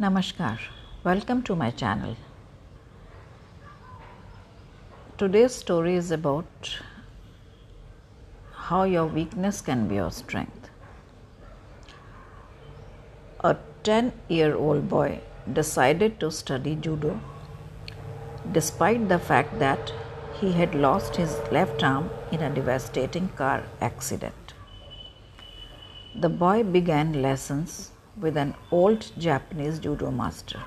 Namaskar, welcome to my channel. Today's story is about how your weakness can be your strength. A 10 year old boy decided to study judo despite the fact that he had lost his left arm in a devastating car accident. The boy began lessons with an old Japanese judo master.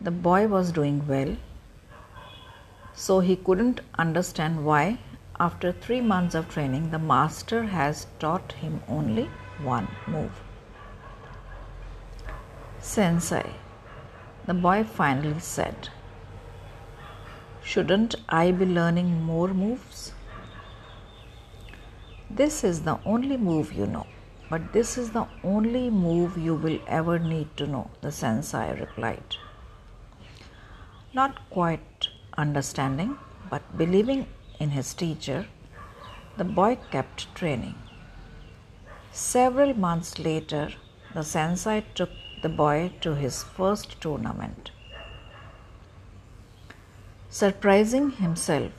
The boy was doing well, so he couldn't understand why, after three months of training, the master has taught him only one move. Sensei, the boy finally said, Shouldn't I be learning more moves? This is the only move you know. But this is the only move you will ever need to know, the sensei replied. Not quite understanding, but believing in his teacher, the boy kept training. Several months later, the sensei took the boy to his first tournament. Surprising himself,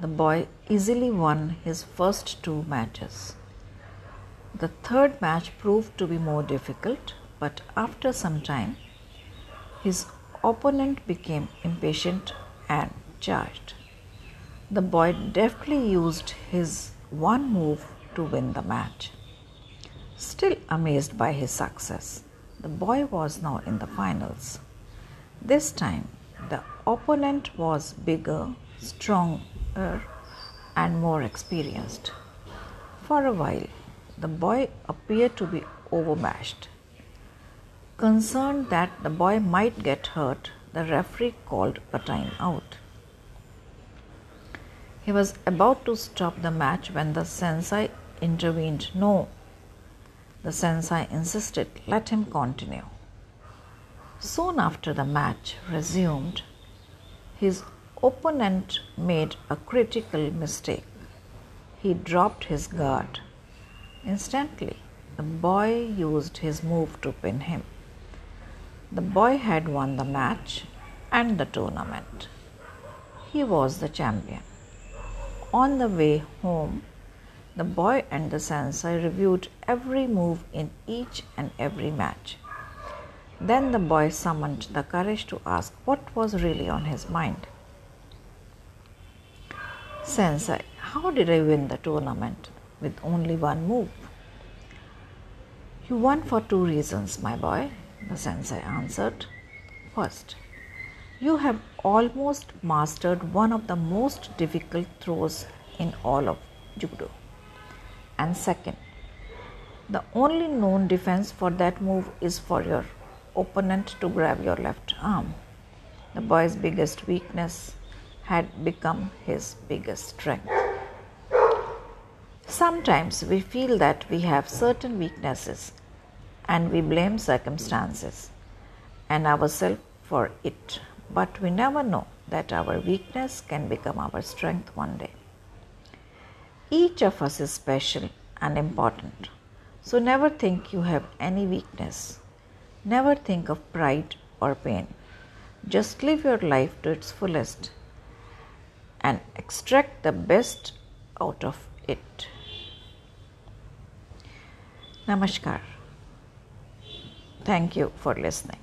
the boy easily won his first two matches. The third match proved to be more difficult, but after some time, his opponent became impatient and charged. The boy deftly used his one move to win the match. Still amazed by his success, the boy was now in the finals. This time, the opponent was bigger, stronger, and more experienced. For a while, the boy appeared to be overmatched. Concerned that the boy might get hurt, the referee called a time out. He was about to stop the match when the sensei intervened. No, the sensei insisted, let him continue. Soon after the match resumed, his opponent made a critical mistake. He dropped his guard Instantly, the boy used his move to pin him. The boy had won the match and the tournament. He was the champion. On the way home, the boy and the sensei reviewed every move in each and every match. Then the boy summoned the courage to ask what was really on his mind. Sensei, how did I win the tournament? With only one move. You won for two reasons, my boy, the sensei answered. First, you have almost mastered one of the most difficult throws in all of judo. And second, the only known defense for that move is for your opponent to grab your left arm. The boy's biggest weakness had become his biggest strength. Sometimes we feel that we have certain weaknesses and we blame circumstances and ourselves for it, but we never know that our weakness can become our strength one day. Each of us is special and important, so never think you have any weakness. Never think of pride or pain. Just live your life to its fullest and extract the best out of it. Namaskar. Thank you for listening.